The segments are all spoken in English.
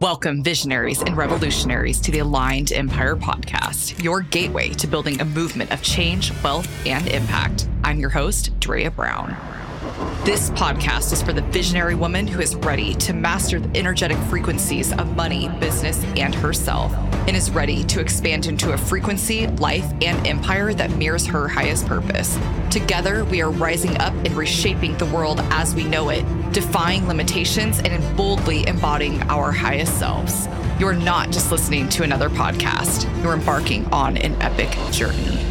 Welcome, visionaries and revolutionaries, to the Aligned Empire podcast, your gateway to building a movement of change, wealth, and impact. I'm your host, Drea Brown. This podcast is for the visionary woman who is ready to master the energetic frequencies of money, business, and herself, and is ready to expand into a frequency, life, and empire that mirrors her highest purpose. Together, we are rising up and reshaping the world as we know it, defying limitations and boldly embodying our highest selves. You're not just listening to another podcast, you're embarking on an epic journey.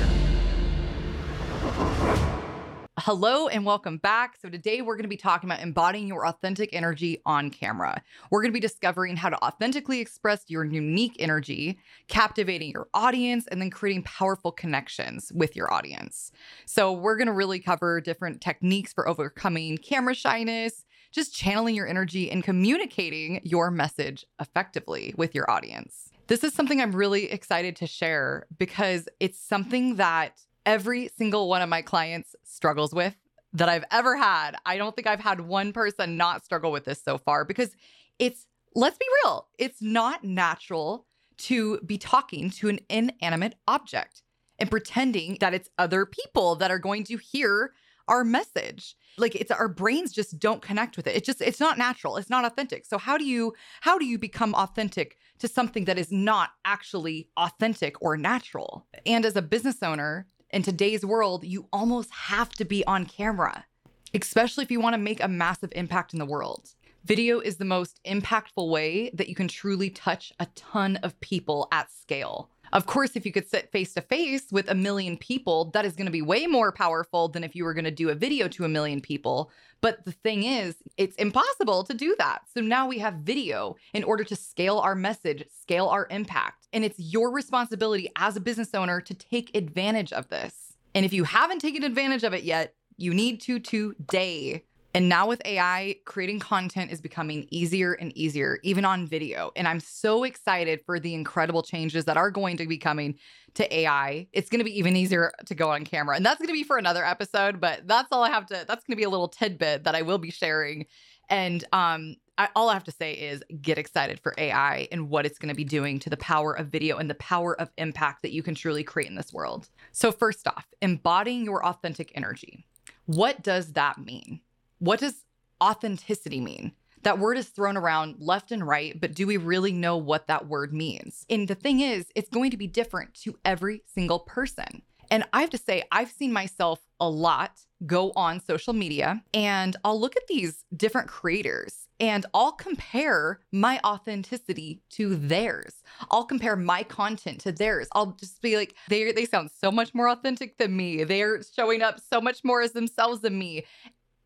Hello and welcome back. So, today we're going to be talking about embodying your authentic energy on camera. We're going to be discovering how to authentically express your unique energy, captivating your audience, and then creating powerful connections with your audience. So, we're going to really cover different techniques for overcoming camera shyness, just channeling your energy and communicating your message effectively with your audience. This is something I'm really excited to share because it's something that every single one of my clients struggles with that I've ever had. I don't think I've had one person not struggle with this so far because it's, let's be real, it's not natural to be talking to an inanimate object and pretending that it's other people that are going to hear our message. Like it's our brains just don't connect with it. It just it's not natural. It's not authentic. So how do you how do you become authentic to something that is not actually authentic or natural? And as a business owner in today's world, you almost have to be on camera, especially if you want to make a massive impact in the world. Video is the most impactful way that you can truly touch a ton of people at scale. Of course, if you could sit face to face with a million people, that is going to be way more powerful than if you were going to do a video to a million people. But the thing is, it's impossible to do that. So now we have video in order to scale our message, scale our impact. And it's your responsibility as a business owner to take advantage of this. And if you haven't taken advantage of it yet, you need to today. And now with AI, creating content is becoming easier and easier, even on video. And I'm so excited for the incredible changes that are going to be coming to AI. It's going to be even easier to go on camera. And that's going to be for another episode, but that's all I have to, that's going to be a little tidbit that I will be sharing. And um, I, all I have to say is get excited for AI and what it's going to be doing to the power of video and the power of impact that you can truly create in this world. So, first off, embodying your authentic energy. What does that mean? What does authenticity mean? That word is thrown around left and right, but do we really know what that word means? And the thing is, it's going to be different to every single person. And I have to say, I've seen myself a lot go on social media and I'll look at these different creators and I'll compare my authenticity to theirs. I'll compare my content to theirs. I'll just be like, they they sound so much more authentic than me. They're showing up so much more as themselves than me.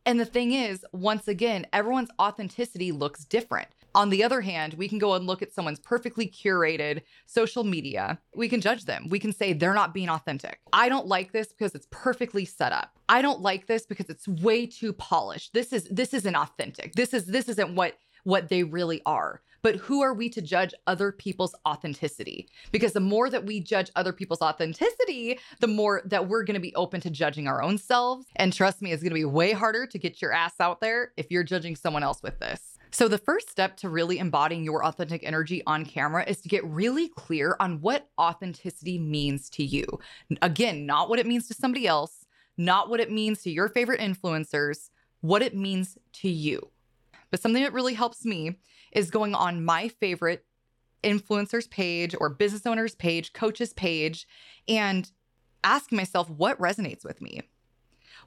And the thing is, once again, everyone's authenticity looks different. On the other hand, we can go and look at someone's perfectly curated social media. We can judge them. We can say they're not being authentic. I don't like this because it's perfectly set up. I don't like this because it's way too polished. This is this isn't authentic. This is this isn't what what they really are. But who are we to judge other people's authenticity? Because the more that we judge other people's authenticity, the more that we're going to be open to judging our own selves. And trust me, it's going to be way harder to get your ass out there if you're judging someone else with this. So, the first step to really embodying your authentic energy on camera is to get really clear on what authenticity means to you. Again, not what it means to somebody else, not what it means to your favorite influencers, what it means to you. But something that really helps me is going on my favorite influencers page or business owners page, coaches page, and asking myself what resonates with me.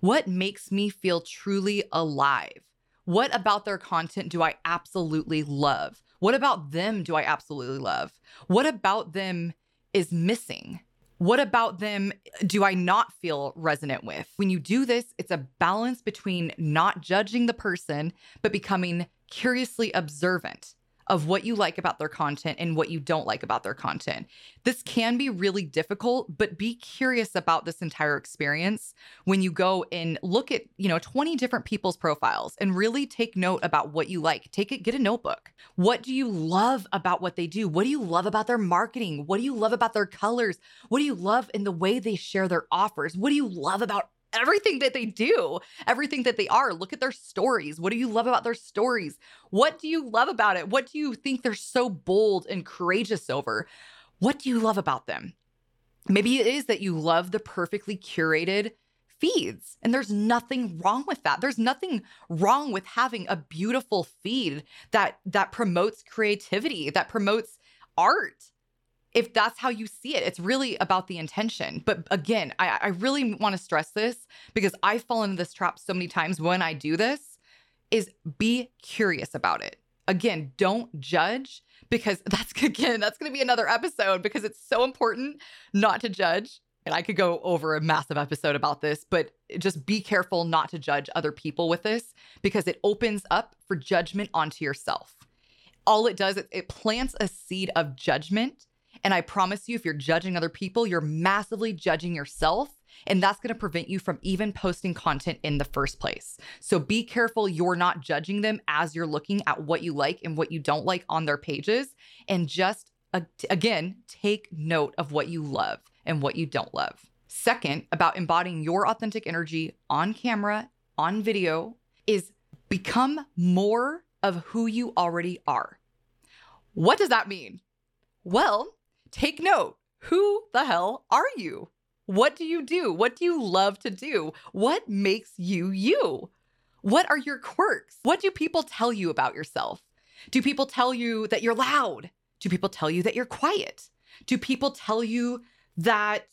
What makes me feel truly alive? What about their content do I absolutely love? What about them do I absolutely love? What about them is missing? What about them do I not feel resonant with? When you do this, it's a balance between not judging the person, but becoming curiously observant of what you like about their content and what you don't like about their content. This can be really difficult, but be curious about this entire experience when you go and look at, you know, 20 different people's profiles and really take note about what you like. Take it, get a notebook. What do you love about what they do? What do you love about their marketing? What do you love about their colors? What do you love in the way they share their offers? What do you love about everything that they do, everything that they are. Look at their stories. What do you love about their stories? What do you love about it? What do you think they're so bold and courageous over? What do you love about them? Maybe it is that you love the perfectly curated feeds. And there's nothing wrong with that. There's nothing wrong with having a beautiful feed that that promotes creativity, that promotes art. If that's how you see it, it's really about the intention. But again, I, I really want to stress this because I fall into this trap so many times when I do this is be curious about it. Again, don't judge because that's again, that's going to be another episode because it's so important not to judge and I could go over a massive episode about this, but just be careful not to judge other people with this because it opens up for judgment onto yourself. All it does, it, plants a seed of judgment. And I promise you, if you're judging other people, you're massively judging yourself. And that's going to prevent you from even posting content in the first place. So be careful you're not judging them as you're looking at what you like and what you don't like on their pages. And just, uh, again, take note of what you love and what you don't love. Second, about embodying your authentic energy on camera, on video, is become more of who you already are. What does that mean? Well, take note. Who the hell are you? What do you do? What do you love to do? What makes you you? What are your quirks? What do people tell you about yourself? Do people tell you that you're loud? Do people tell you that you're quiet? Do people tell you that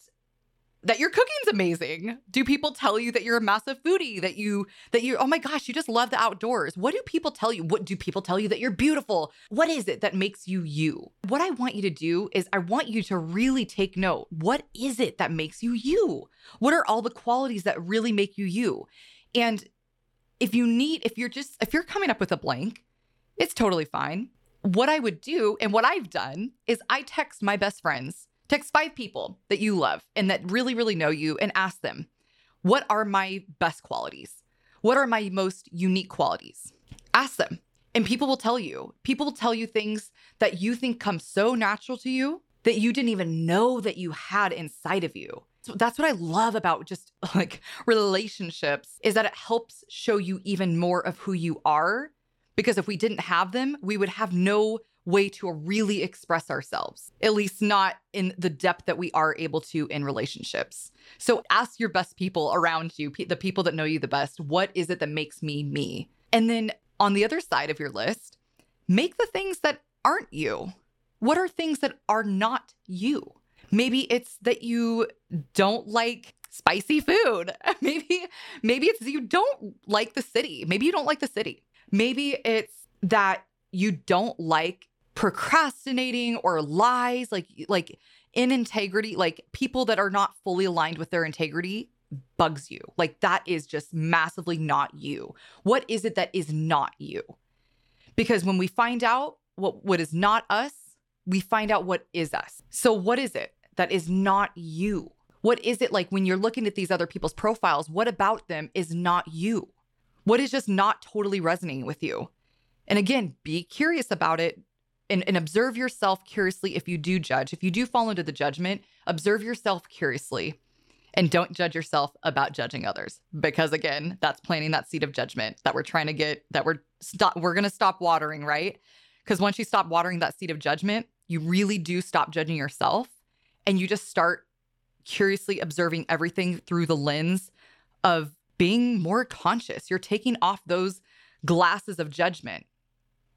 that your cooking's amazing? Do people tell you that you're a massive foodie? That you that you oh my gosh, you just love the outdoors. What do people tell you? What do people tell you that you're beautiful? What is it that makes you you? What I want you to do is I want you to really take note. What is it that makes you you? What are all the qualities that really make you you? And if you need if you're just if you're coming up with a blank, it's totally fine. What I would do and what I've done is I text my best friends Text five people that you love and that really, really know you and ask them, what are my best qualities? What are my most unique qualities? Ask them. And people will tell you. People will tell you things that you think come so natural to you that you didn't even know that you had inside of you. So that's what I love about just like relationships is that it helps show you even more of who you are because if we didn't have them, we would have no way to really express ourselves, at least not in the depth that we are able to in relationships. So ask your best people around you, the people that know you the best, what is it that makes me me? And then on the other side of your list, make the things that aren't you. What are things that are not you? Maybe it's that you don't like spicy food. Maybe maybe it's you don't like the city. Maybe you don't like the city. Maybe it's that you don't like procrastinating or lies like like in integrity, like people that are not fully aligned with their integrity bugs you. Like that is just massively not you. What is it that is not you? Because when we find out what what is not us we find out what is us. So what is it that is not you? What is it like when you're looking at these other people's profiles what about them is not you? What is just not totally resonating with you? And again be curious about it and, and observe yourself curiously if you do judge. If you do fall into the judgment, observe yourself curiously and don't judge yourself about judging others. Because again that's planting that seed of judgment that we're trying to get that we're stop we're going to stop watering right? Because once you stop watering that seed of judgment you really do stop judging yourself and you just start curiously observing everything through the lens of being more conscious. You're taking off those glasses of judgment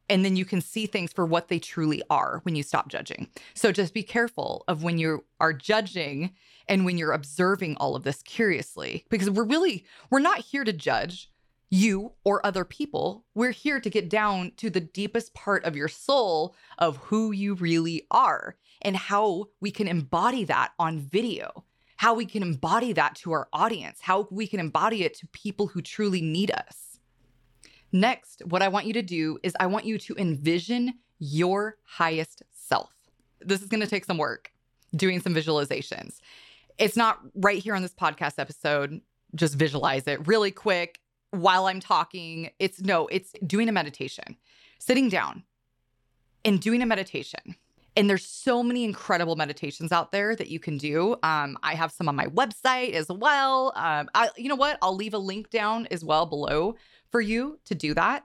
and then you can see things for what they truly are when you stop judging. So just be careful of when you are judging and when you're observing all of this curiously because we're really we're not here to judge you or other people. We're here to get down to the deepest part of your soul of who you really are and how we can embody that on video. How we can embody that to our audience, how we can embody it to people who truly need us. Next, what I want you to do is I want you to envision your highest self. This is going to take some work doing some visualizations. It's not right here on this podcast episode. Just visualize it really quick while I'm talking. It's no, it's doing a meditation, sitting down and doing a meditation And there's so many incredible meditations out there that you can do. Um, I have some on my website as well. Um, I, you know what? I'll leave a link down as well below for you to do that.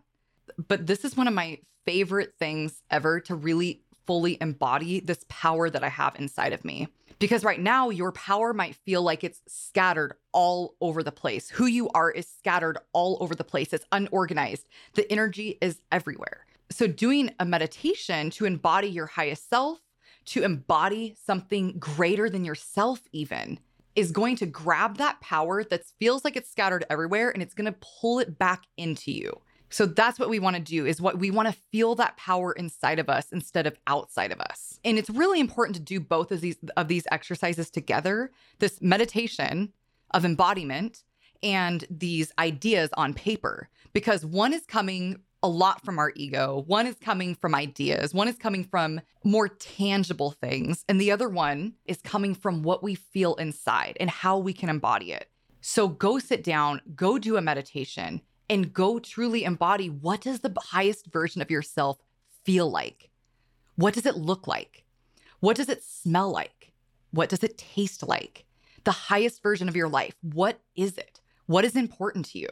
But this is one of my favorite things ever to really fully embody this power that I have inside of me. Because right now, your power might feel like it's scattered all over the place. Who you are is scattered all over the place, it's unorganized. The energy is everywhere. So, doing a meditation to embody your highest self, to embody something greater than yourself, even, is going to grab that power that feels like it's scattered everywhere and it's going to pull it back into you. So that's what we want to do is what we want to feel that power inside of us instead of outside of us. And it's really important to do both of these of these exercises together. This meditation of embodiment and these ideas on paper because one is coming a lot from our ego. One is coming from ideas. One is coming from more tangible things. And the other one is coming from what we feel inside and how we can embody it. So go sit down, go do a meditation, and go truly embody what does the highest version of yourself feel like? What does it look like? What does it smell like? What does it taste like? The highest version of your life, what is it? What is important to you?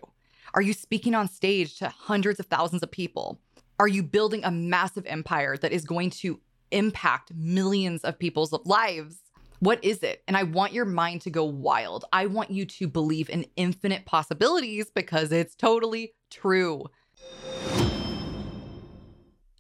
Are you speaking on stage to hundreds of thousands of people? Are you building a massive empire that is going to impact millions of people's lives? What is it? And I want your mind to go wild. I want you to believe in infinite possibilities because it's totally true.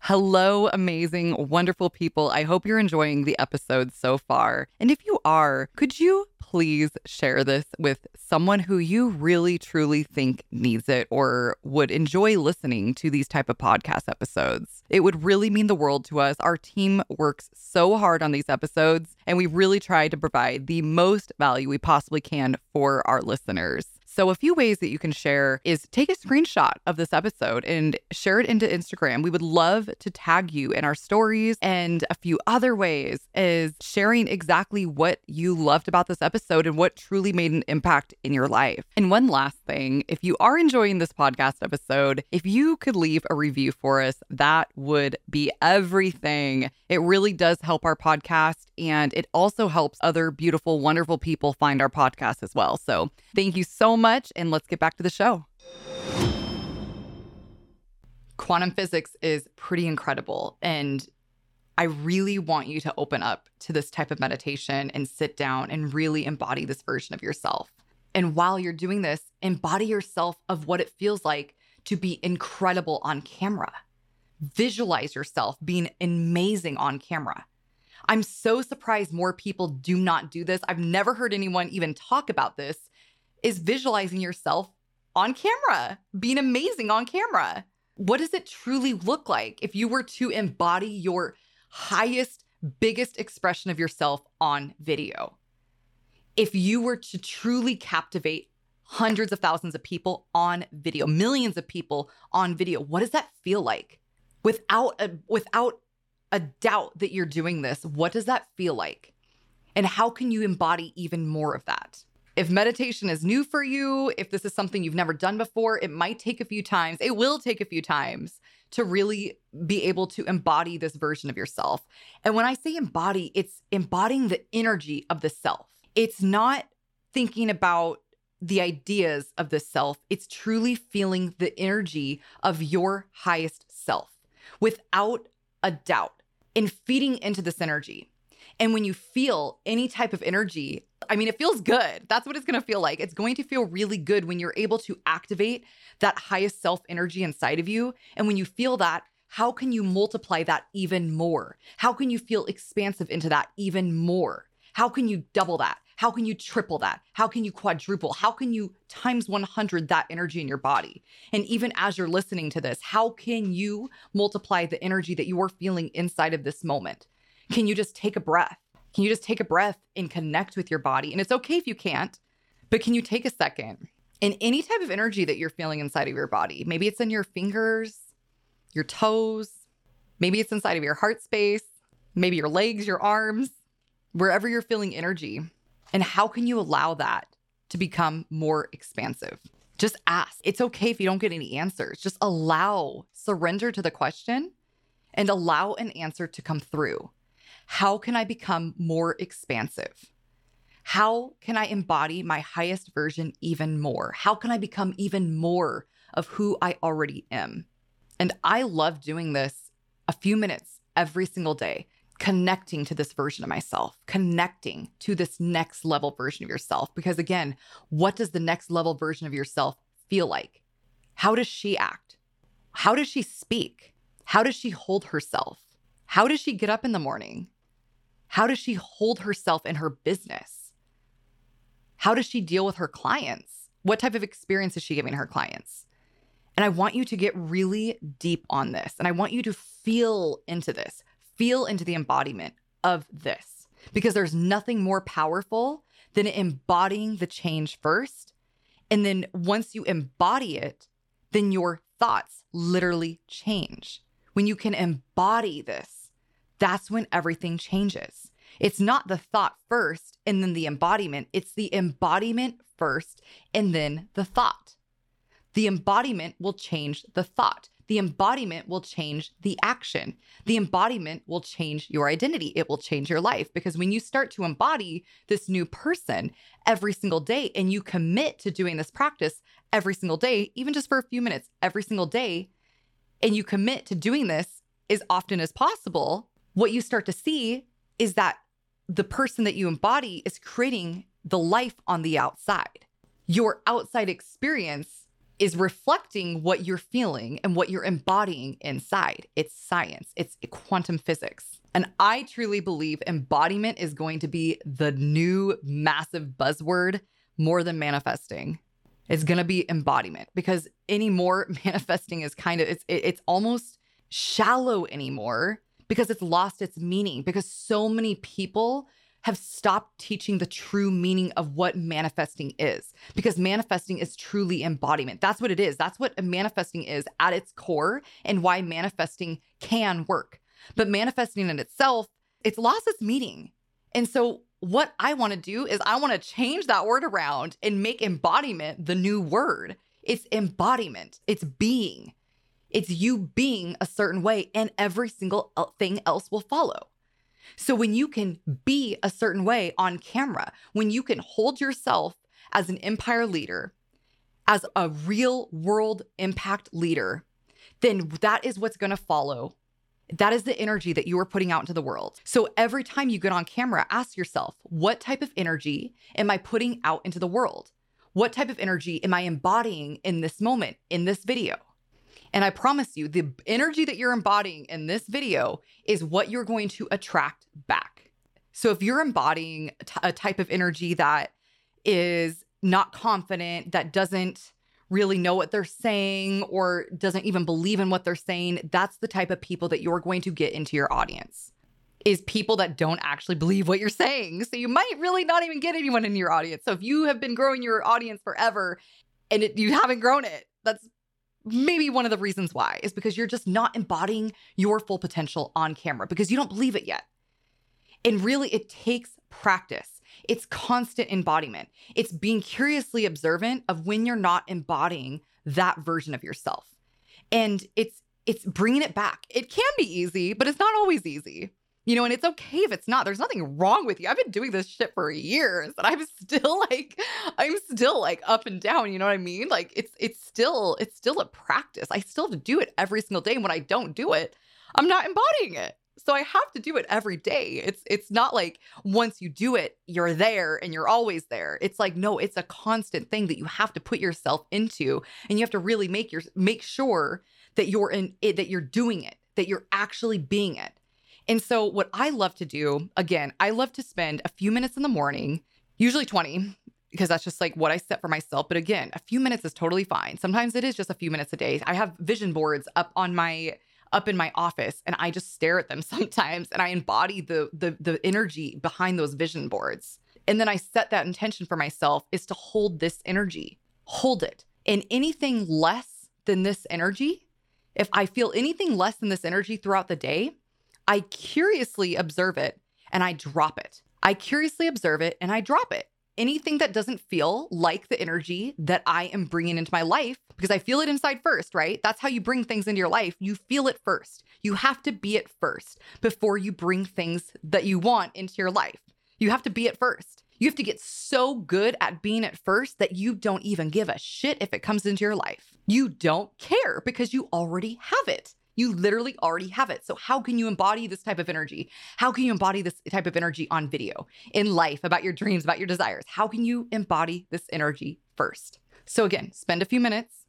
Hello, amazing, wonderful people. I hope you're enjoying the episode so far. And if you are, could you please share this with someone who you really truly think needs it or would enjoy listening to these type of podcast episodes. It would really mean the world to us. Our team works so hard on these episodes and we really try to provide the most value we possibly can for our listeners. So, a few ways that you can share is take a screenshot of this episode and share it into Instagram. We would love to tag you in our stories. And a few other ways is sharing exactly what you loved about this episode and what truly made an impact in your life. And one last thing if you are enjoying this podcast episode, if you could leave a review for us, that would be everything. It really does help our podcast and it also helps other beautiful, wonderful people find our podcast as well. So, thank you so much much, and let's get back to the show. Quantum physics is pretty incredible. And I really want you to open up to this type of meditation and sit down and really embody this version of yourself. And while you're doing this, embody yourself of what it feels like to be incredible on camera. Visualize yourself being amazing on camera. I'm so surprised more people do not do this. I've never heard anyone even talk about this is visualizing yourself on camera, being amazing on camera. What does it truly look like if you were to embody your highest, biggest expression of yourself on video? If you were to truly captivate hundreds of thousands of people on video, millions of people on video, what does that feel like? Without a without a doubt that you're doing this, what does that feel like? And how can you embody even more of that? If meditation is new for you, if this is something you've never done before, it might take a few times. It will take a few times to really be able to embody this version of yourself. And when I say embody, it's embodying the energy of the self. It's not thinking about the ideas of the self, it's truly feeling the energy of your highest self without a doubt and feeding into this energy. And when you feel any type of energy, I mean, it feels good. That's what it's going to feel like. It's going to feel really good when you're able to activate that highest self energy inside of you. And when you feel that, how can you multiply that even more? How can you feel expansive into that even more? How can you double that? How can you triple that? How can you quadruple? How can you times 100 that energy in your body? And even as you're listening to this, how can you multiply the energy that you are feeling inside of this moment? Can you just take a breath? Can you just take a breath and connect with your body? And it's okay if you can't, but can you take a second? And any type of energy that you're feeling inside of your body, maybe it's in your fingers, your toes, maybe it's inside of your heart space, maybe your legs, your arms, wherever you're feeling energy. And how can you allow that to become more expansive? Just ask. It's okay if you don't get any answers. Just allow, surrender to the question and allow an answer to come through. How can I become more expansive? How can I embody my highest version even more? How can I become even more of who I already am? And I love doing this a few minutes every single day, connecting to this version of myself, connecting to this next level version of yourself. Because again, what does the next level version of yourself feel like? How does she act? How does she speak? How does she hold herself? How does she get up in the morning? How does she hold herself in her business? How does she deal with her clients? What type of experience is she giving her clients? And I want you to get really deep on this. And I want you to feel into this, feel into the embodiment of this, because there's nothing more powerful than embodying the change first. And then once you embody it, then your thoughts literally change. When you can embody this, that's when everything changes. It's not the thought first and then the embodiment, it's the embodiment first and then the thought. The embodiment will change the thought. The embodiment will change the action. The embodiment will change your identity. It will change your life because when you start to embody this new person every single day and you commit to doing this practice every single day, even just for a few minutes every single day, and you commit to doing this as often as possible, what you start to see is that the person that you embody is creating the life on the outside. Your outside experience is reflecting what you're feeling and what you're embodying inside. It's science, it's quantum physics. And I truly believe embodiment is going to be the new massive buzzword more than manifesting. It's going to be embodiment because anymore manifesting is kind of it's it's almost shallow anymore because it's lost its meaning because so many people have stopped teaching the true meaning of what manifesting is because manifesting is truly embodiment. That's what it is. That's what manifesting is at its core and why manifesting can work. But manifesting in itself, it's lost its meaning. And so what I want to do is I want to change that word around and make embodiment the new word. It's embodiment. It's being. It's you being a certain way, and every single thing else will follow. So when you can be a certain way on camera, when you can hold yourself as an empire leader, as a real world impact leader, then that is what's going to follow. That is the energy that you are putting out into the world. So every time you get on camera, ask yourself, what type of energy am I putting out into the world? What type of energy am I embodying in this moment, in this video? And I promise you, the energy that you're embodying in this video is what you're going to attract back. So if you're embodying a type of energy that is not confident, that doesn't really know what they're saying or doesn't even believe in what they're saying, that's the type of people that you're going to get into your audience. Is people that don't actually believe what you're saying. So you might really not even get anyone in your audience. So if you have been growing your audience forever and it, you haven't grown it, that's maybe one of the reasons why is because you're just not embodying your full potential on camera because you don't believe it yet. And really, it takes practice. It's constant embodiment. It's being curiously observant of when you're not embodying that version of yourself. And it's it's bringing it back. It can be easy, but it's not always easy. You know, and it's okay if it's not. There's nothing wrong with you. I've been doing this shit for years and I'm still like I'm still like up and down, you know what I mean? Like it's it's still it's still a practice. I still have to do it every single day and when I don't do it, I'm not embodying it. So I have to do it every day. It's it's not like once you do it, you're there and you're always there. It's like no, it's a constant thing that you have to put yourself into and you have to really make your make sure that you're in it that you're doing it, that you're actually being it. And so, what I love to do, again, I love to spend a few minutes in the morning, usually 20, because that's just like what I set for myself. But again, a few minutes is totally fine. Sometimes it is just a few minutes a day. I have vision boards up on my up in my office and I just stare at them sometimes and I embody the the the energy behind those vision boards. And then I set that intention for myself is to hold this energy. Hold it. And anything less than this energy, if I feel anything less than this energy throughout the day, I curiously observe it and I drop it. I curiously observe it and I drop it. anything that doesn't feel like the energy that I am bringing into my life, because I feel it inside first, right? That's how you bring things into your life. You feel it first. You have to be it first before you bring things that you want into your life. You have to be it first. You have to get so good at being it first that you don't even give a shit if it comes into your life. You don't care because you already have it. You literally already have it. So, how can you embody this type of energy? How can you embody this type of energy on video, in life, about your dreams, about your desires? How can you embody this energy first? So, again, spend a few minutes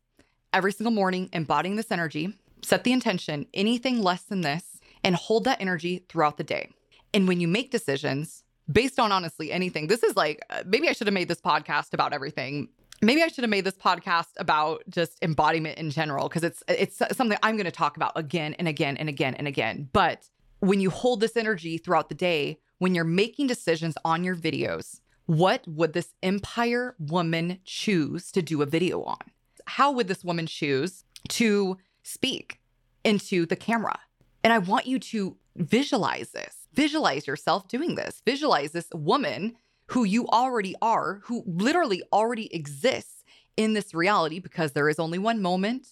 every single morning embodying this energy, set the intention, anything less than this, and hold that energy throughout the day. And when you make decisions, based on honestly anything, this is like uh, maybe I should have made this podcast about everything maybe I should have made this podcast about just embodiment in general because it's it's something I'm going to talk about again and again and again and again. But when you hold this energy throughout the day, when you're making decisions on your videos, what would this empire woman choose to do a video on? How would this woman choose to speak into the camera? And I want you to visualize this. Visualize yourself doing this. Visualize this woman who you already are, who literally already exists in this reality because there is only one moment.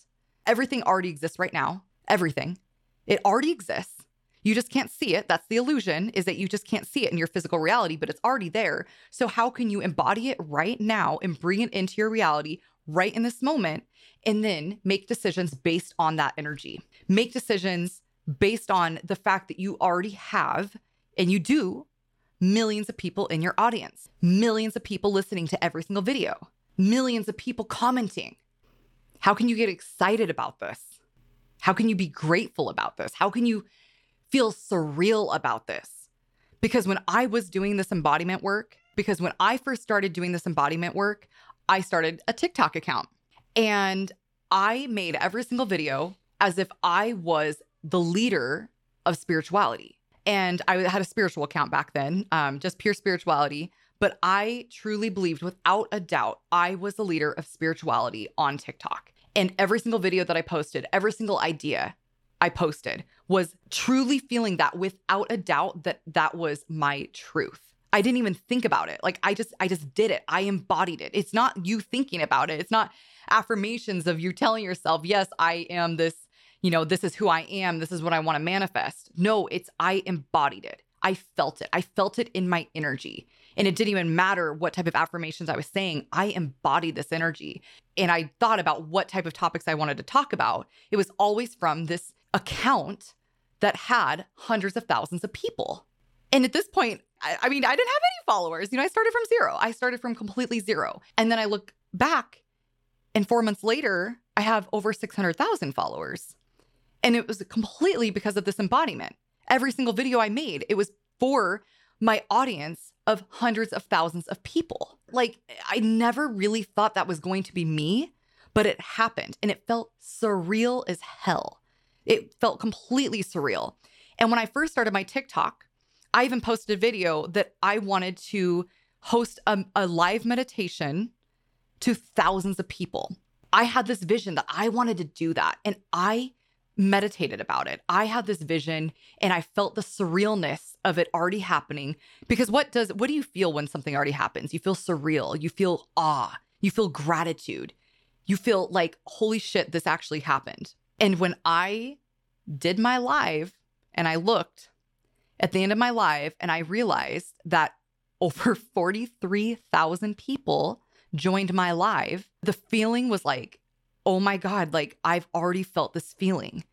Everything already exists right now. Everything. It already exists. You just can't see it. That's the illusion is that you just can't see it in your physical reality, but it's already there. So how can you embody it right now and bring it into your reality right in this moment and then make decisions based on that energy? Make decisions based on the fact that you already have and you do millions of people in your audience, millions of people listening to every single video, millions of people commenting. How can you get excited about this? How can you be grateful about this? How can you feel surreal about this? Because when I was doing this embodiment work, because when I first started doing this embodiment work, I started a TikTok account and I made every single video as if I was the leader of spirituality and I had a spiritual account back then, um, just pure spirituality. But I truly believed without a doubt, I was the leader of spirituality on TikTok. And every single video that I posted, every single idea I posted was truly feeling that without a doubt that that was my truth. I didn't even think about it. Like I just I just did it. I embodied it. It's not you thinking about it. It's not affirmations of you telling yourself, "Yes, I am this you know, this is who I am, this is what I want to manifest. No, it's I embodied it. I felt it. I felt it in my energy. And it didn't even matter what type of affirmations I was saying. I embodied this energy. And I thought about what type of topics I wanted to talk about. It was always from this account that had hundreds of thousands of people. And at this point, I, I mean, I didn't have any followers. You know, I started from zero. I started from completely zero. And then I look back, and four months later, I have over 600,000 followers. And it was completely because of this embodiment. Every single video I made, it was for my audience of hundreds of thousands of people. Like, I never really thought that was going to be me, but it happened and it felt surreal as hell. It felt completely surreal. And when I first started my TikTok, I even posted a video that I wanted to host a, a live meditation to thousands of people. I had this vision that I wanted to do that. And I meditated about it. I had this vision and I felt the surrealness of it already happening because what does what do you feel when something already happens? You feel surreal, you feel awe, you feel gratitude. You feel like holy shit this actually happened. And when I did my live and I looked at the end of my live and I realized that over 43,000 people joined my live, the feeling was like oh my God, like I've already felt this feeling.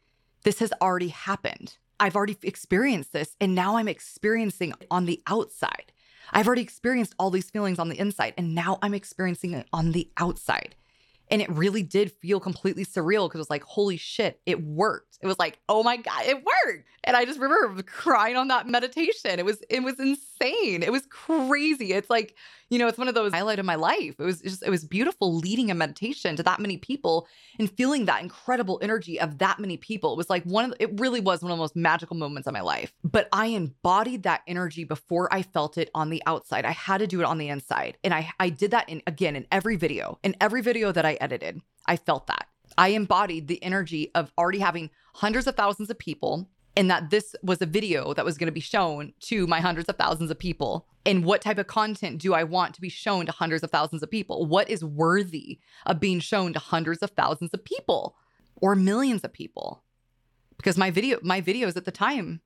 This has already happened. I've already experienced this. And now I'm experiencing on the outside. I've already experienced all these feelings on the inside. And now I'm experiencing it on the outside. And it really did feel completely surreal because it was like, holy shit, it worked. It was like, oh my God, it worked. And I just remember crying on that meditation. It was, it was insane. It was crazy. It's like, you know, it's one of those highlight of my life. It was just, it was beautiful leading a meditation to that many people and feeling that incredible energy of that many people. It was like one of the, it really was one of the most magical moments of my life. But I embodied that energy before I felt it on the outside. I had to do it on the inside. And I I did that in again in every video. In every video that I edited, I felt that. I embodied the energy of already having hundreds of thousands of people and that this was a video that was going to be shown to my hundreds of thousands of people. And what type of content do I want to be shown to hundreds of thousands of people? What is worthy of being shown to hundreds of thousands of people or millions of people? Because my video, my videos at the time,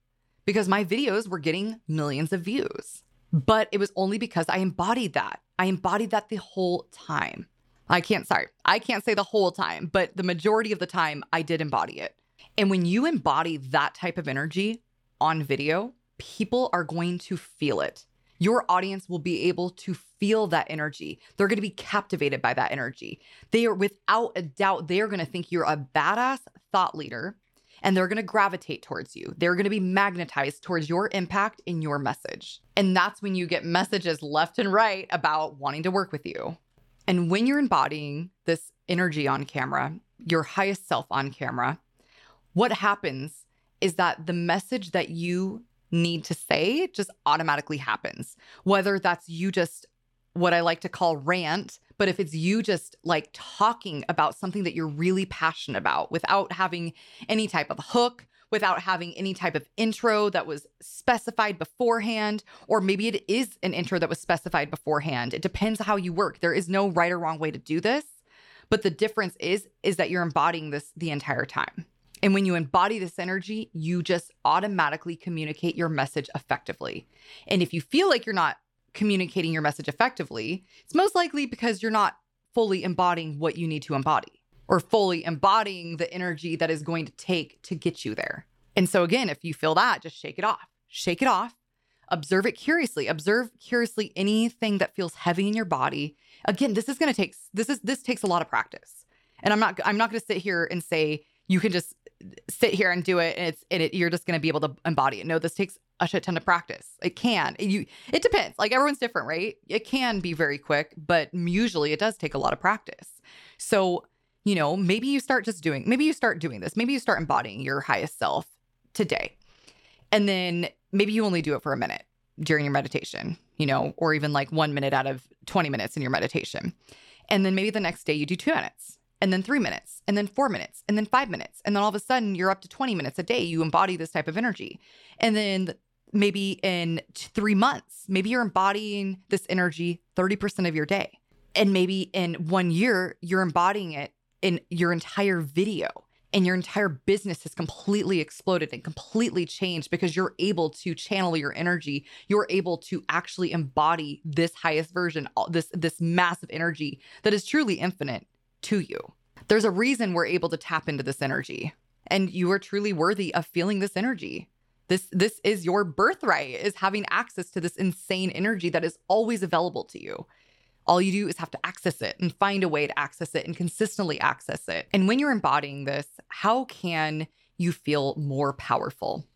because my videos were getting millions of views. But it was only because I embodied that. I embodied that the whole time. I can't, sorry, I can't say the whole time, but the majority of the time I did embody it. And when you embody that type of energy on video, people are going to feel it. Your audience will be able to feel that energy. They're going to be captivated by that energy. They are, without a doubt, they are going to think you're a badass thought leader and they're going to gravitate towards you. They're going to be magnetized towards your impact and your message. And that's when you get messages left and right about wanting to work with you. And when you're embodying this energy on camera, your highest self on camera, what happens is that the message that you need to say just automatically happens. Whether that's you just what I like to call rant, but if it's you just like talking about something that you're really passionate about without having any type of hook, without having any type of intro that was specified beforehand, or maybe it is an intro that was specified beforehand. It depends how you work. There is no right or wrong way to do this, but the difference is is that you're embodying this the entire time. And when you embody this energy, you just automatically communicate your message effectively. And if you feel like you're not communicating your message effectively, it's most likely because you're not fully embodying what you need to embody or fully embodying the energy that is going to take to get you there. And so, again, if you feel that, just shake it off. Shake it off. Observe it curiously. Observe curiously anything that feels heavy in your body. Again, this is going to take this is this takes a lot of practice. And I'm not I'm not going to sit here and say you can just sit here and do it and it's and it, you're just going to be able to embody it. No, this takes a shit ton of practice. It can. You it depends. Like everyone's different, right? It can be very quick, but usually it does take a lot of practice. So, you know, maybe you start just doing maybe you start doing this. Maybe you start embodying your highest self today. And then maybe you only do it for a minute during your meditation, you know, or even like 1 minute out of 20 minutes in your meditation. And then maybe the next day you do 2 minutes and then three minutes, and then four minutes, and then five minutes. And then all of a sudden, you're up to 20 minutes a day. You embody this type of energy. And then maybe in three months, maybe you're embodying this energy 30% of your day. And maybe in one year, you're embodying it in your entire video. And your entire business has completely exploded and completely changed because you're able to channel your energy. You're able to actually embody this highest version, this this massive energy that is truly infinite to you. There's a reason we're able to tap into this energy, and you are truly worthy of feeling this energy. This this is your birthright is having access to this insane energy that is always available to you. All you do is have to access it and find a way to access it and consistently access it. And when you're embodying this, how can you feel more powerful?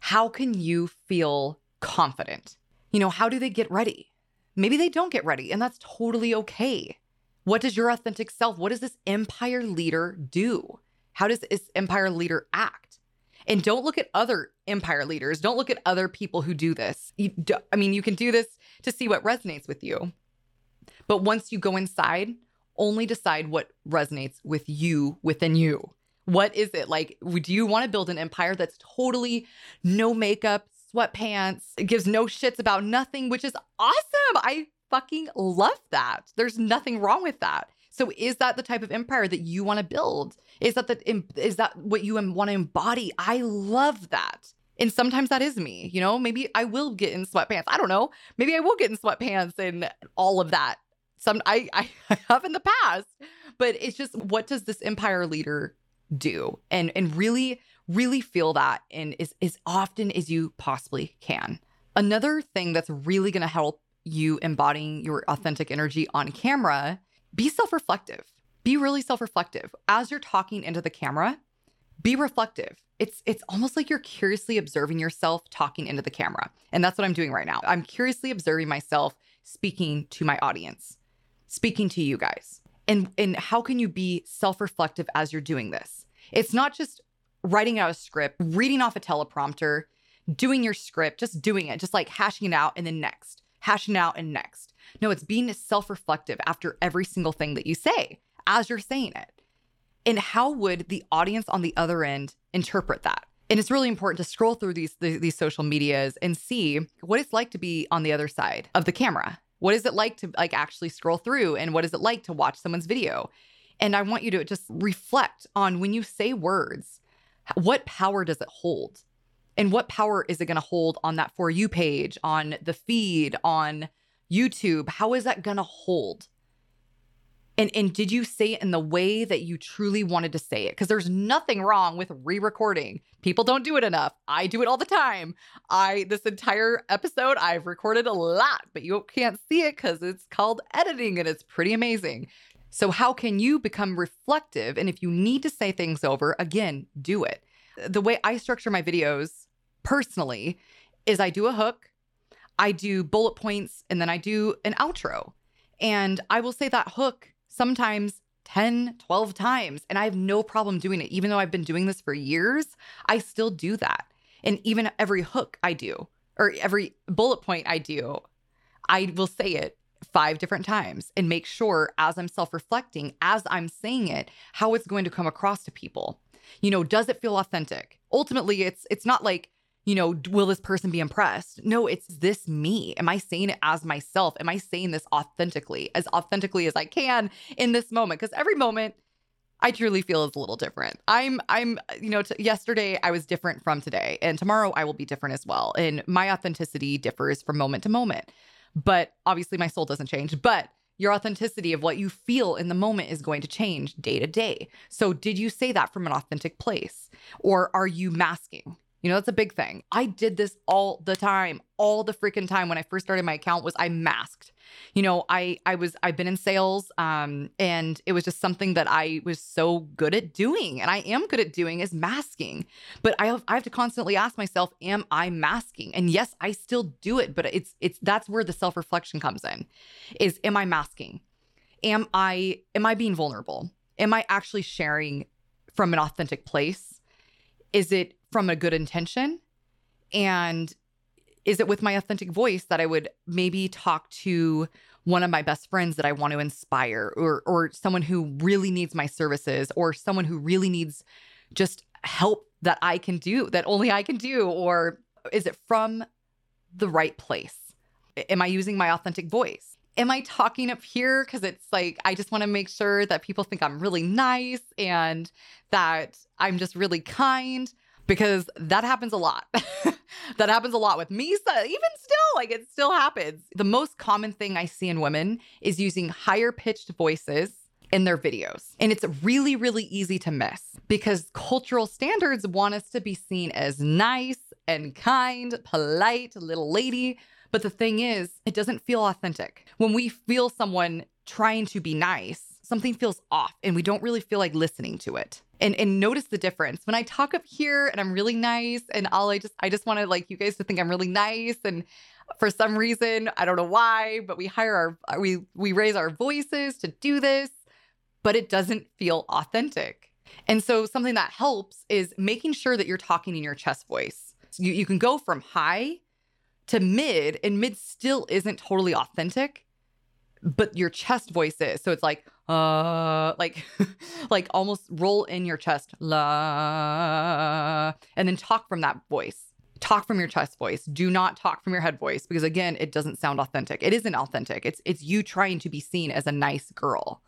How can you feel confident? You know, how do they get ready? Maybe they don't get ready, and that's totally okay. What does your authentic self, what does this empire leader do? How does this empire leader act? And don't look at other empire leaders. Don't look at other people who do this. Do, I mean, you can do this to see what resonates with you. But once you go inside, only decide what resonates with you within you. What is it? Like, do you want to build an empire that's totally no makeup, sweatpants, gives no shits about nothing, which is awesome. I fucking love that. There's nothing wrong with that. So is that the type of empire that you want to build? Is that the is that what you want to embody? I love that. And sometimes that is me, you know, maybe I will get in sweatpants. I don't know. Maybe I will get in sweatpants and all of that. Some I, I have in the past, but it's just what does this empire leader do? And and really, really feel that and as, as often as you possibly can. Another thing that's really gonna help you embodying your authentic energy on camera, be self reflective. Be really self reflective. As you're talking into the camera, be reflective. It's it's almost like you're curiously observing yourself talking into the camera. And that's what I'm doing right now. I'm curiously observing myself speaking to my audience, speaking to you guys. And and how can you be self-reflective as you're doing this? It's not just writing out a script, reading off a teleprompter, doing your script, just doing it, just like hashing it out and then next hashing it out and next. No, it's being self reflective after every single thing that you say as you're saying it. And how would the audience on the other end interpret that? And it's really important to scroll through these, these social medias and see what it's like to be on the other side of the camera. What is it like to like actually scroll through and what is it like to watch someone's video? And I want you to just reflect on when you say words, what power does it hold? And what power is it going to hold on that For You page, on the feed, on YouTube? How is that going to hold? And, and did you say it in the way that you truly wanted to say it? Because there's nothing wrong with re-recording. People don't do it enough. I do it all the time. I this entire episode I've recorded a lot, but you can't see it because it's called editing and it's pretty amazing. So how can you become reflective? And if you need to say things over, again, do it. The way I structure my videos personally is I do a hook, I do bullet points, and then I do an outro. And I will say that hook sometimes 10, 12 times. And I have no problem doing it. Even though I've been doing this for years, I still do that. And even every hook I do, or every bullet point I do, I will say it five different times and make sure as I'm self reflecting, as I'm saying it, how it's going to come across to people. You know, does it feel authentic? Ultimately, it's it's not like you know, will this person be impressed? No, it's this me. Am I saying it as myself? Am I saying this authentically, as authentically as I can in this moment? Because every moment I truly feel is a little different. I'm, I'm, you know, t- yesterday I was different from today, and tomorrow I will be different as well. And my authenticity differs from moment to moment. But obviously, my soul doesn't change. But your authenticity of what you feel in the moment is going to change day to day. So, did you say that from an authentic place? Or are you masking? You know, that's a big thing. I did this all the time, all the freaking time when I first started my account was I masked. You know, I I was I've been in sales um and it was just something that I was so good at doing and I am good at doing is masking. But I have I have to constantly ask myself, am I masking? And yes, I still do it, but it's it's that's where the self-reflection comes in. Is am I masking? Am I am I being vulnerable? Am I actually sharing from an authentic place? Is it from a good intention? And is it with my authentic voice that I would maybe talk to one of my best friends that I want to inspire or or someone who really needs my services or someone who really needs just help that I can do that only I can do or is it from the right place? Am I using my authentic voice? Am I talking up here because it's like I just want to make sure that people think I'm really nice and that I'm just really kind? Because that happens a lot. that happens a lot with me. So even still, like it still happens. The most common thing I see in women is using higher pitched voices in their videos. And it's really, really easy to miss because cultural standards want us to be seen as nice and kind, polite, little lady. But the thing is, it doesn't feel authentic. When we feel someone trying to be nice, something feels off and we don't really feel like listening to it and and notice the difference. When i talk up here and i'm really nice and all i just i just want to like you guys to think i'm really nice and for some reason i don't know why but we hire our we we raise our voices to do this but it doesn't feel authentic. And so something that helps is making sure that you're talking in your chest voice. You, you can go from high to mid and mid still isn't totally authentic but your chest voice is. So it's like uh like like almost roll in your chest la and then talk from that voice. Talk from your chest voice. Do not talk from your head voice because again it doesn't sound authentic. It isn't authentic. It's it's you trying to be seen as a nice girl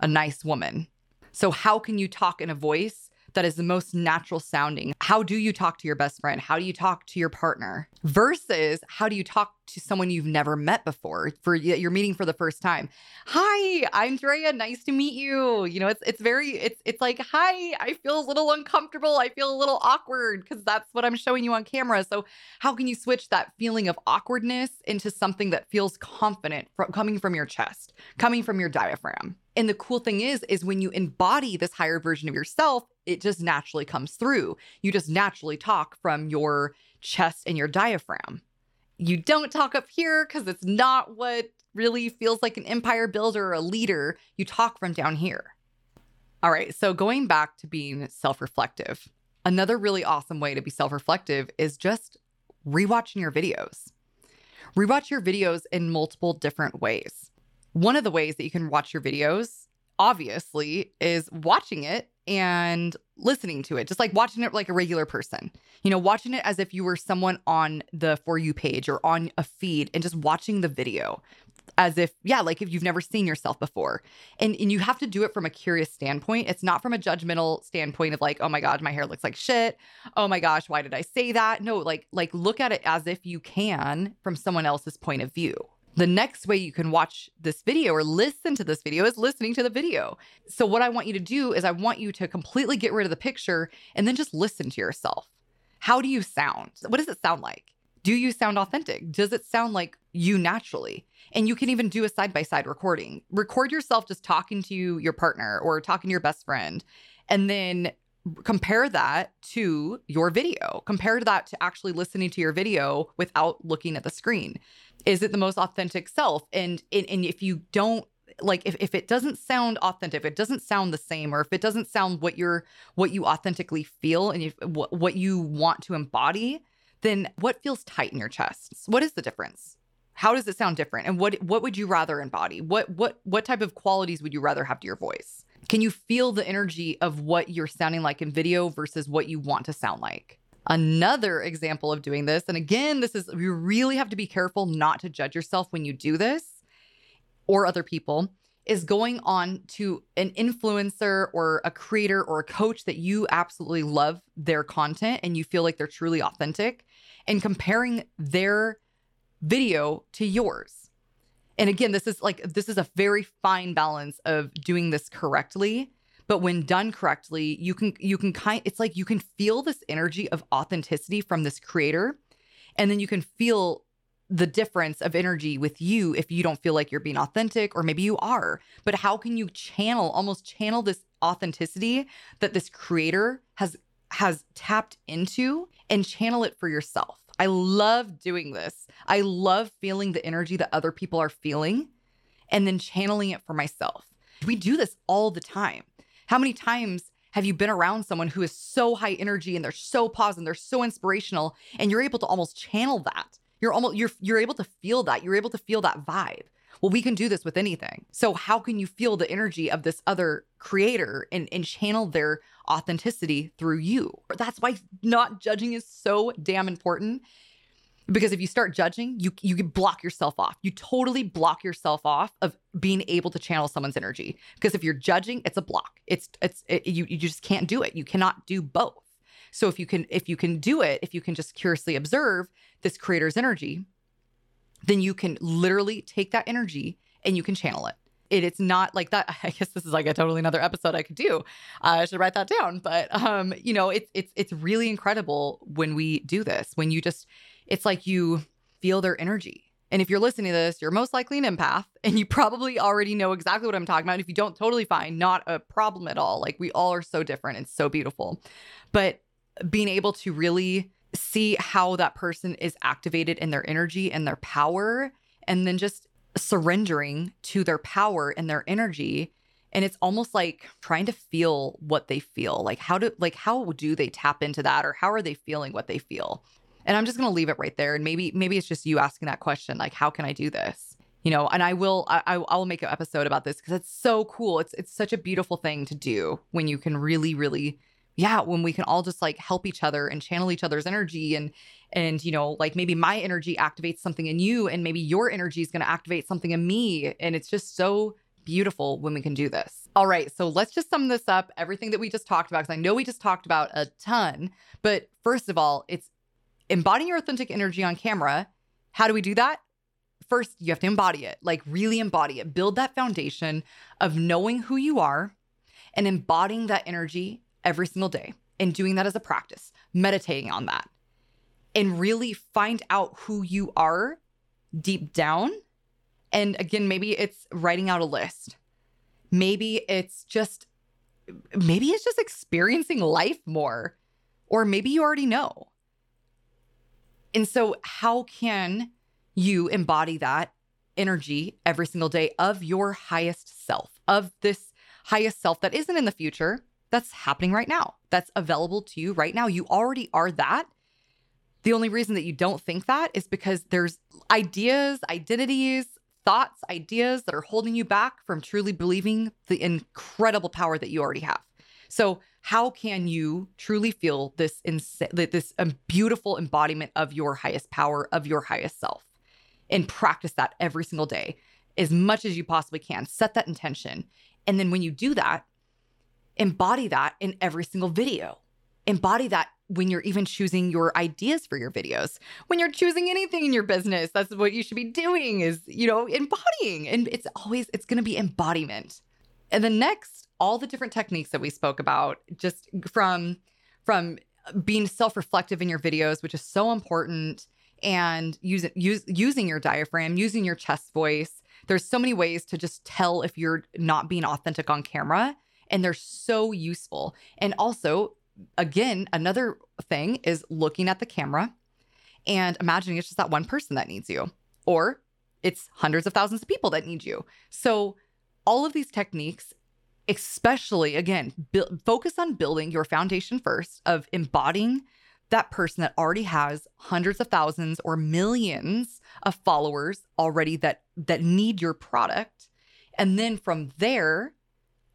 a nice woman. So how can you talk in a voice that is the most natural sounding. How do you talk to your best friend? How do you talk to your partner? Versus how do you talk to someone you've never met before for you're meeting for the first time? Hi, I'm Drea. Nice to meet you. You know, it's it's very it's it's like, "Hi, I feel a little uncomfortable. I feel a little awkward because that's what I'm showing you on camera." So, how can you switch that feeling of awkwardness into something that feels confident from coming from your chest, coming from your diaphragm? And the cool thing is, is when you embody this higher version of yourself, it just naturally comes through. You just naturally talk from your chest and your diaphragm. You don't talk up here because it's not what really feels like an empire builder or a leader. You talk from down here. All right. So going back to being self reflective, another really awesome way to be self reflective is just rewatching your videos. Rewatch your videos in multiple different ways. One of the ways that you can watch your videos, obviously, is watching it and listening to it, just like watching it like a regular person. You know, watching it as if you were someone on the For You page or on a feed and just watching the video as if, yeah, like if you've never seen yourself before. And, and you have to do it from a curious standpoint. It's not from a judgmental standpoint of like, oh my God, my hair looks like shit. Oh my gosh, why did I say that? No, like, like look at it as if you can from someone else's point of view. The next way you can watch this video or listen to this video is listening to the video. So, what I want you to do is, I want you to completely get rid of the picture and then just listen to yourself. How do you sound? What does it sound like? Do you sound authentic? Does it sound like you naturally? And you can even do a side by side recording. Record yourself just talking to your partner or talking to your best friend, and then compare that to your video. Compare that to actually listening to your video without looking at the screen is it the most authentic self? And and, and if you don't like if, if it doesn't sound authentic if it doesn't sound the same or if it doesn't sound what you're what you authentically feel and if, what, what you want to embody then what feels tight in your chest? What is the difference? How does it sound different? And what what would you rather embody? What what what type of qualities would you rather have to your voice? Can you feel the energy of what you're sounding like in video versus what you want to sound like Another example of doing this, and again, this is you really have to be careful not to judge yourself when you do this or other people, is going on to an influencer or a creator or a coach that you absolutely love their content and you feel like they're truly authentic and comparing their video to yours. And again, this is like, this is a very fine balance of doing this correctly but when done correctly you can you can kind it's like you can feel this energy of authenticity from this creator and then you can feel the difference of energy with you if you don't feel like you're being authentic or maybe you are. But how can you channel almost channel this authenticity that this creator has has tapped into and channel it for yourself? I love doing this. I love feeling the energy that other people are feeling and then channeling it for myself. We do this all the time how many times have you been around someone who is so high energy and they're so positive, they're so inspirational, and you're able to almost channel that? You're almost you're you're able to feel that. You're able to feel that vibe. Well, we can do this with anything. So how can you feel the energy of this other creator and, and channel their authenticity through you? That's why not judging is so damn important because if you start judging you you block yourself off you totally block yourself off of being able to channel someone's energy because if you're judging it's a block it's it's it, you you just can't do it you cannot do both so if you can if you can do it if you can just curiously observe this creator's energy then you can literally take that energy and you can channel it it, it's not like that. I guess this is like a totally another episode I could do. Uh, I should write that down. But um, you know, it's it's it's really incredible when we do this. When you just it's like you feel their energy. And if you're listening to this, you're most likely an empath and you probably already know exactly what I'm talking about. If you don't, totally fine, not a problem at all. Like we all are so different and so beautiful. But being able to really see how that person is activated in their energy and their power, and then just surrendering to their power and their energy. And it's almost like trying to feel what they feel. Like how do like how do they tap into that or how are they feeling what they feel? And I'm just going to leave it right there. And maybe maybe it's just you asking that question, like, how can I do this? You know, and I will I, I will make an episode about this because it's so cool. It's it's such a beautiful thing to do when you can really really yeah when we can all just like help each other and channel each other's energy and and you know like maybe my energy activates something in you and maybe your energy is going to activate something in me and it's just so beautiful when we can do this. All right, so let's just sum this up everything that we just talked about because I know we just talked about a ton, but first of all, it's embodying your authentic energy on camera. How do we do that? First, you have to embody it, like really embody it. Build that foundation of knowing who you are and embodying that energy every single day and doing that as a practice, meditating on that, and really find out who you are deep down. And again, maybe it's writing out a list. Maybe it's just, maybe it's just experiencing life more. Or maybe you already know. And so, how can you embody that energy every single day of your highest self, of this highest self that isn't in the future, that's happening right now, that's available to you right now? You already are that. The only reason that you don't think that is because there's ideas, identities, thoughts, ideas that are holding you back from truly believing the incredible power that you already have. So, how can you truly feel this this um, beautiful embodiment of your highest power, of your highest self, and practice that every single day as much as you possibly can? Set that intention, and then when you do that, embody that in every single video. Embody that when you're even choosing your ideas for your videos. When you're choosing anything in your business that's what you should be doing is you know embodying. And it's always it's going to be embodiment and the next all the different techniques that we spoke about just from from being self-reflective in your videos which is so important and using use, using your diaphragm using your chest voice there's so many ways to just tell if you're not being authentic on camera and they're so useful and also again, another thing is looking at the camera and imagining it's just that one person that needs you, or it's hundreds of thousands of people that need you. So, all of these techniques, especially again, bu- focus on building your foundation first of embodying that person that already has hundreds of thousands or millions of followers already that that need your product and then from there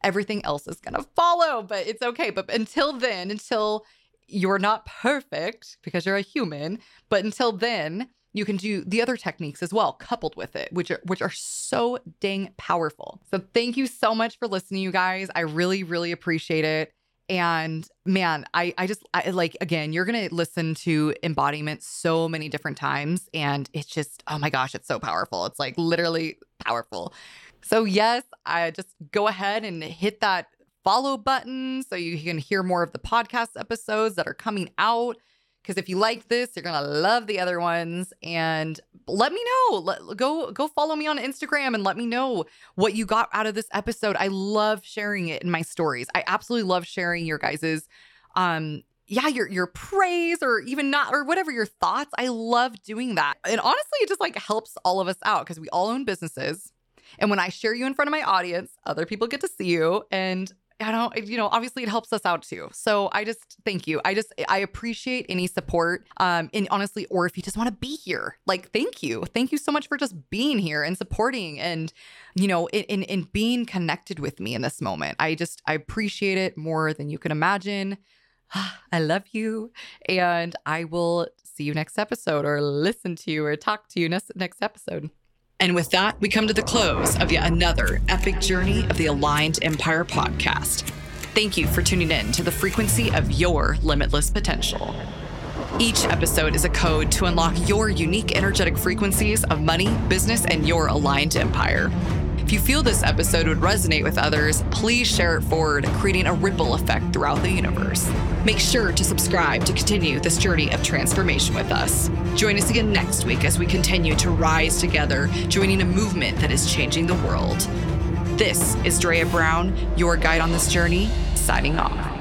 everything else is going to follow, but it's okay. But until then, until you're not perfect because you're a human, but until then, you can do the other techniques as well coupled with it which are which are so dang powerful. So thank you so much for listening you guys. I really really appreciate it. And man, I I just I, like again, you're to listen to embodiment so many different times and it's just oh my gosh, it's so powerful. It's like literally powerful. So, yes, I just go ahead and hit that follow button so you can hear more of the podcast episodes that are coming out. Because if you like this, you're gonna love the other ones. And let me know. Let, go go follow me on Instagram and let me know what you got out of this episode. I love sharing it in my stories. I absolutely love sharing your guys's um yeah, your your praise or even not or whatever your thoughts. I love doing that. And honestly, it just like helps all of us out because we all own businesses. And when I share you in front of my audience, other people get to see you. And I don't, you know, obviously it helps us out too. So I just thank you. I just, I appreciate any support. Um, and honestly, or if you just want to be here, like, thank you. Thank you so much for just being here and supporting and, you know, in, in, in being connected with me in this moment. I just, I appreciate it more than you can imagine. I love you. And I will see you next episode or listen to you or talk to you next, next episode. And with that, we come to the close of yet another epic journey of the Aligned Empire podcast. Thank you for tuning in to the frequency of your limitless potential. Each episode is a code to unlock your unique energetic frequencies of money, business, and your aligned empire. If you feel this episode would resonate with others, please share it forward, creating a ripple effect throughout the universe. Make sure to subscribe to continue this journey of transformation with us. Join us again next week as we continue to rise together, joining a movement that is changing the world. This is Drea Brown, your guide on this journey, signing off.